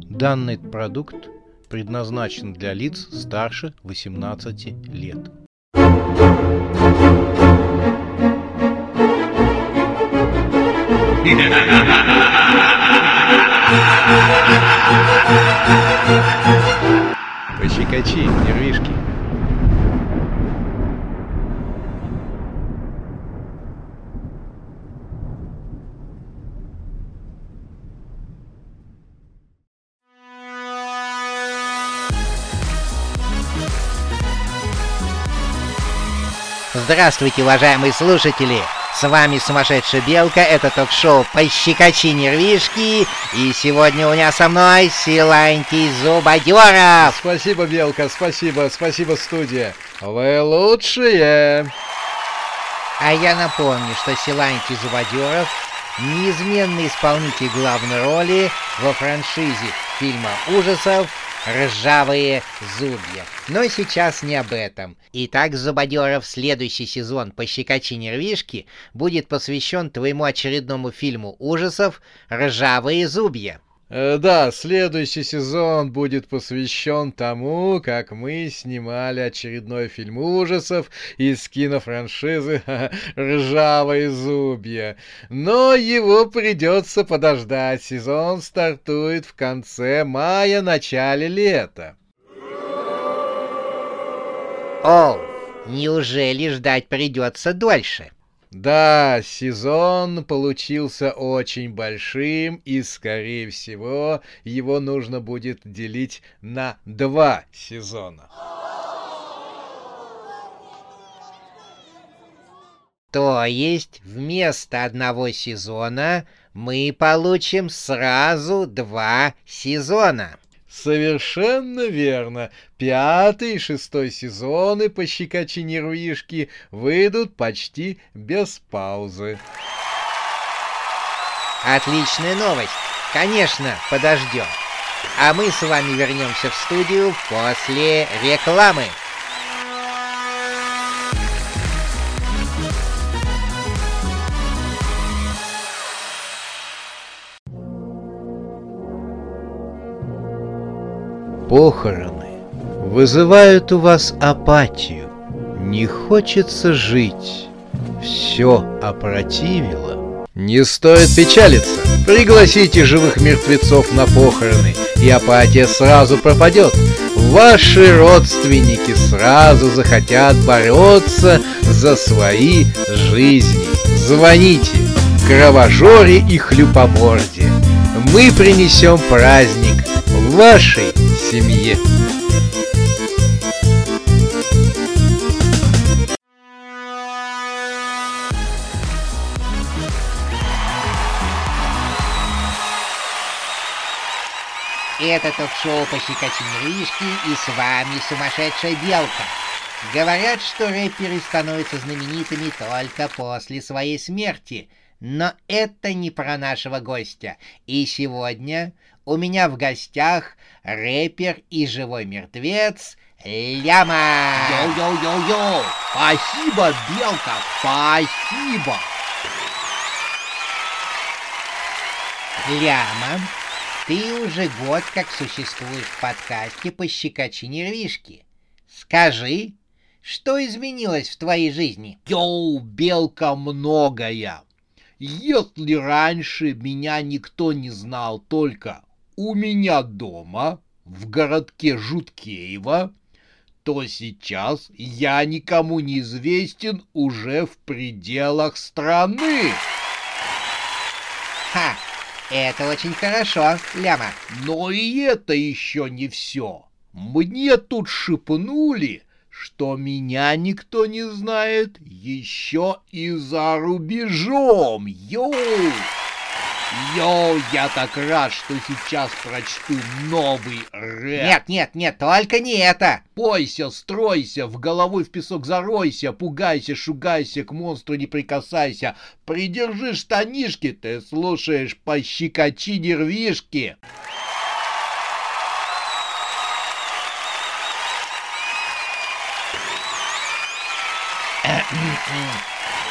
Данный продукт предназначен для лиц старше 18 лет. Пощекочи, нервишки. Здравствуйте, уважаемые слушатели! С вами Сумасшедшая Белка, это ток-шоу «Пощекочи нервишки», и сегодня у меня со мной Силантий Зубодеров! Спасибо, Белка, спасибо, спасибо, студия. Вы лучшие! А я напомню, что Силантий Зубодеров неизменный исполнитель главной роли во франшизе фильма ужасов ржавые зубья. Но сейчас не об этом. Итак, Зубодеров, следующий сезон «Пощекочи нервишки» будет посвящен твоему очередному фильму ужасов «Ржавые зубья». Э, да, следующий сезон будет посвящен тому, как мы снимали очередной фильм ужасов из кинофраншизы «Ржавые зубья». Но его придется подождать. Сезон стартует в конце мая, начале лета. О, неужели ждать придется дольше? Да, сезон получился очень большим, и, скорее всего, его нужно будет делить на два сезона. То есть вместо одного сезона мы получим сразу два сезона. Совершенно верно. Пятый и шестой сезоны по щекочи нервишки выйдут почти без паузы. Отличная новость. Конечно, подождем. А мы с вами вернемся в студию после рекламы. Похороны вызывают у вас апатию. Не хочется жить. Все опротивило. Не стоит печалиться. Пригласите живых мертвецов на похороны, и апатия сразу пропадет. Ваши родственники сразу захотят бороться за свои жизни. Звоните кровожоре и хлюпоморде. Мы принесем праздник вашей семье. Это ток-шоу «Пощекочи нервишки» и с вами сумасшедшая белка. Говорят, что рэперы становятся знаменитыми только после своей смерти, но это не про нашего гостя. И сегодня у меня в гостях рэпер и живой мертвец Ляма. Йоу-йоу-йоу-йоу! Спасибо, Белка, спасибо! Ляма, ты уже год как существуешь в подкасте «Пощекочи нервишки». Скажи, что изменилось в твоей жизни? Йоу, Белка, многое! Если раньше меня никто не знал только у меня дома, в городке Жуткеево, то сейчас я никому не известен уже в пределах страны. Ха, это очень хорошо, Ляма. Но и это еще не все. Мне тут шепнули, что меня никто не знает еще и за рубежом. Йоу! Йоу, я так рад, что сейчас прочту новый рэп. Нет, нет, нет, только не это. Пойся, стройся, в головой в песок заройся, пугайся, шугайся, к монстру не прикасайся. Придержи штанишки, ты слушаешь, пощекочи нервишки.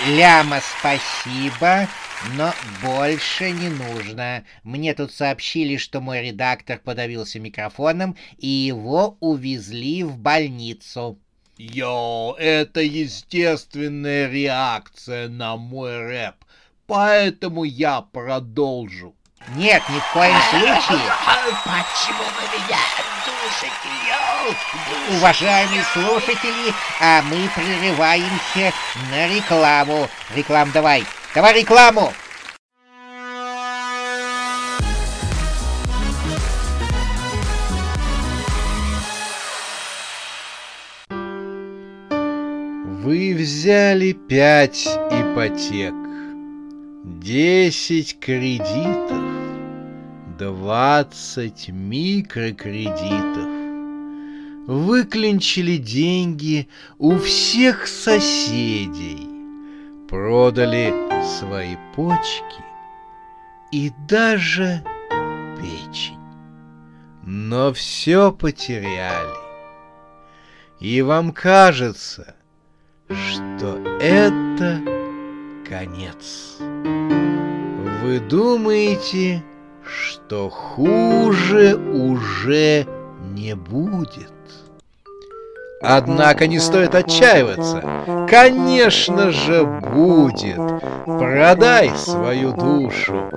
Ляма, спасибо. Но больше не нужно. Мне тут сообщили, что мой редактор подавился микрофоном, и его увезли в больницу. Йо, это естественная реакция на мой рэп, поэтому я продолжу. Нет, ни в коем случае. Почему вы меня душите, Уважаемые слушатели, а мы прерываемся на рекламу. Реклам давай. Давай рекламу. Вы взяли пять ипотек, десять кредитов, двадцать микрокредитов. Выклинчили деньги у всех соседей, продали свои почки и даже печень. Но все потеряли. И вам кажется, что это конец. Вы думаете, что хуже уже не будет. Однако не стоит отчаиваться. Конечно же будет. Продай свою душу.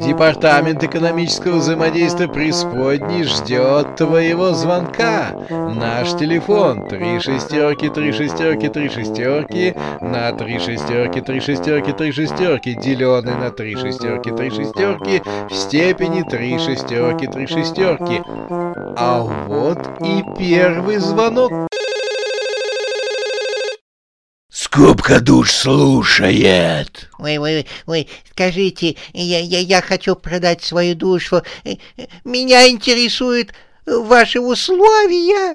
Департамент экономического взаимодействия преисподней ждет твоего звонка. Наш телефон три шестерки, три шестерки, три шестерки на три шестерки, три шестерки, три шестерки, деленный на три шестерки, три шестерки в степени три шестерки, три шестерки. А вот и первый звонок. Скупка душ слушает. Ой, ой, ой, скажите, я, я, я хочу продать свою душу. Меня интересуют ваши условия.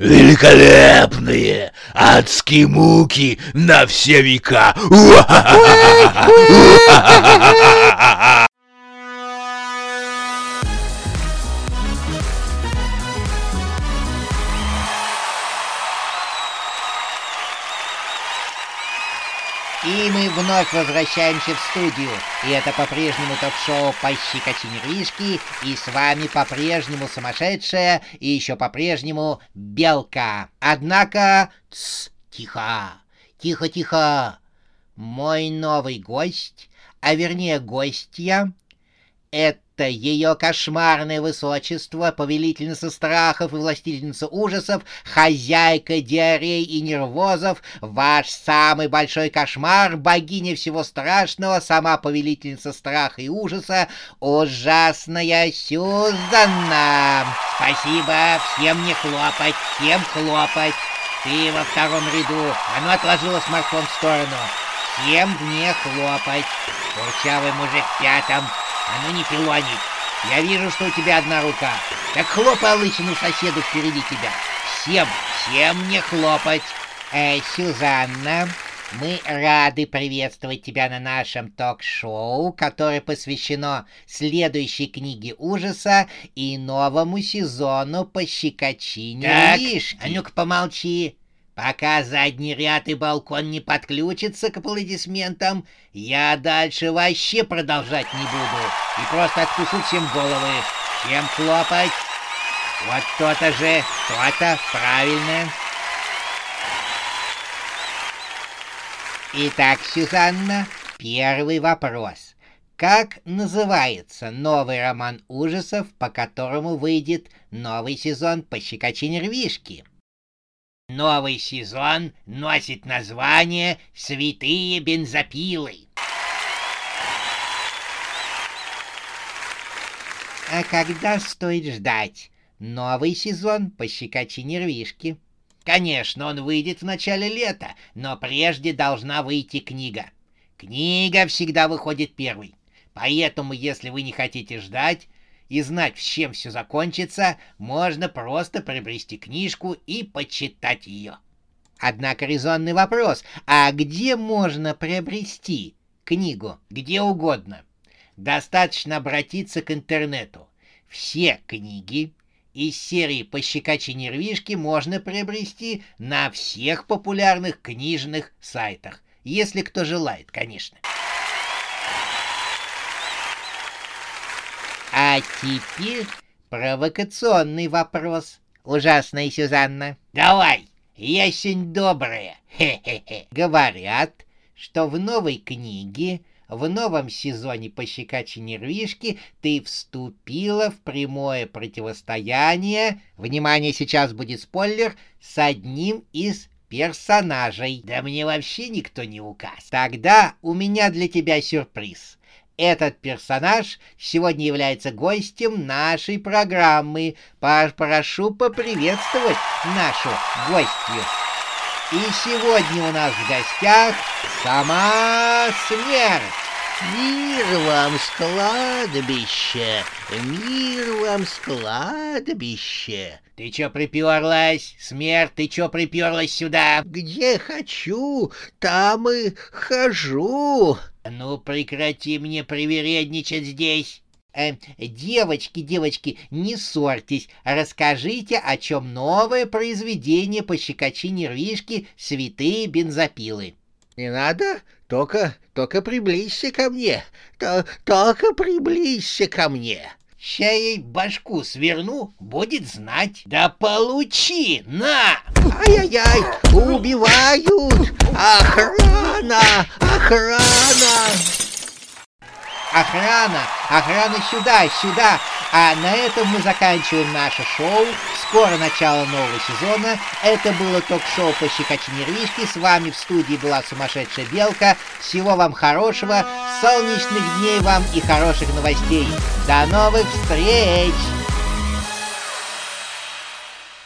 Великолепные адские муки на все века. И мы вновь возвращаемся в студию. И это по-прежнему ток-шоу «Пощекочи нервишки». И с вами по-прежнему сумасшедшая и еще по-прежнему белка. Однако... Тс, тихо, тихо-тихо. Мой новый гость, а вернее гостья, это ее кошмарное высочество, повелительница страхов и властительница ужасов, хозяйка диарей и нервозов, ваш самый большой кошмар, богиня всего страшного, сама повелительница страха и ужаса, ужасная Сюзанна. Спасибо, всем не хлопать, всем хлопать. Ты во втором ряду, оно отложило смартфон в сторону. Всем мне хлопать. Курчавый мужик в пятом, а ну не филонить. Я вижу, что у тебя одна рука. Так хлопай лысину соседу впереди тебя. Всем, всем не хлопать. Э, Сюзанна, мы рады приветствовать тебя на нашем ток-шоу, которое посвящено следующей книге ужаса и новому сезону «Пощекочи Так, нервишки». А ну-ка помолчи. Пока задний ряд и балкон не подключатся к аплодисментам, я дальше вообще продолжать не буду. И просто откушу всем головы. Всем хлопать. Вот то-то же, то-то, правильно. Итак, Сюзанна, первый вопрос. Как называется новый роман ужасов, по которому выйдет новый сезон «Пощекочи нервишки»? Новый сезон носит название «Святые бензопилы». А когда стоит ждать? Новый сезон «Пощекочи нервишки». Конечно, он выйдет в начале лета, но прежде должна выйти книга. Книга всегда выходит первой. Поэтому, если вы не хотите ждать и знать, чем все закончится, можно просто приобрести книжку и почитать ее. Однако резонный вопрос, а где можно приобрести книгу? Где угодно. Достаточно обратиться к интернету. Все книги из серии «Пощекачи нервишки» можно приобрести на всех популярных книжных сайтах. Если кто желает, конечно. А теперь провокационный вопрос. Ужасная Сюзанна. Давай, ясень добрая. Хе-хе-хе. Говорят, что в новой книге, в новом сезоне «Пощекачи нервишки» ты вступила в прямое противостояние, внимание, сейчас будет спойлер, с одним из персонажей. Да мне вообще никто не указ. Тогда у меня для тебя сюрприз. Этот персонаж сегодня является гостем нашей программы. Прошу поприветствовать нашу гостью. И сегодня у нас в гостях сама смерть. Мир вам с кладбища, мир вам с кладбища. Ты чё приперлась, смерть, ты чё приперлась сюда? Где хочу, там и хожу. Ну, прекрати мне привередничать здесь. Э, девочки, девочки, не ссорьтесь, расскажите, о чем новое произведение по щекочи нервишки «Святые бензопилы». Не надо, только, только приблизься ко мне, то, только приблизься ко мне. Ща ей башку сверну, будет знать. Да получи, на! Ай-яй-яй, убивают! Охрана! Охрана! Охрана! Охрана сюда, сюда! А на этом мы заканчиваем наше шоу. Скоро начало нового сезона. Это было ток-шоу по нервишки. С вами в студии была сумасшедшая белка. Всего вам хорошего, солнечных дней вам и хороших новостей. До новых встреч!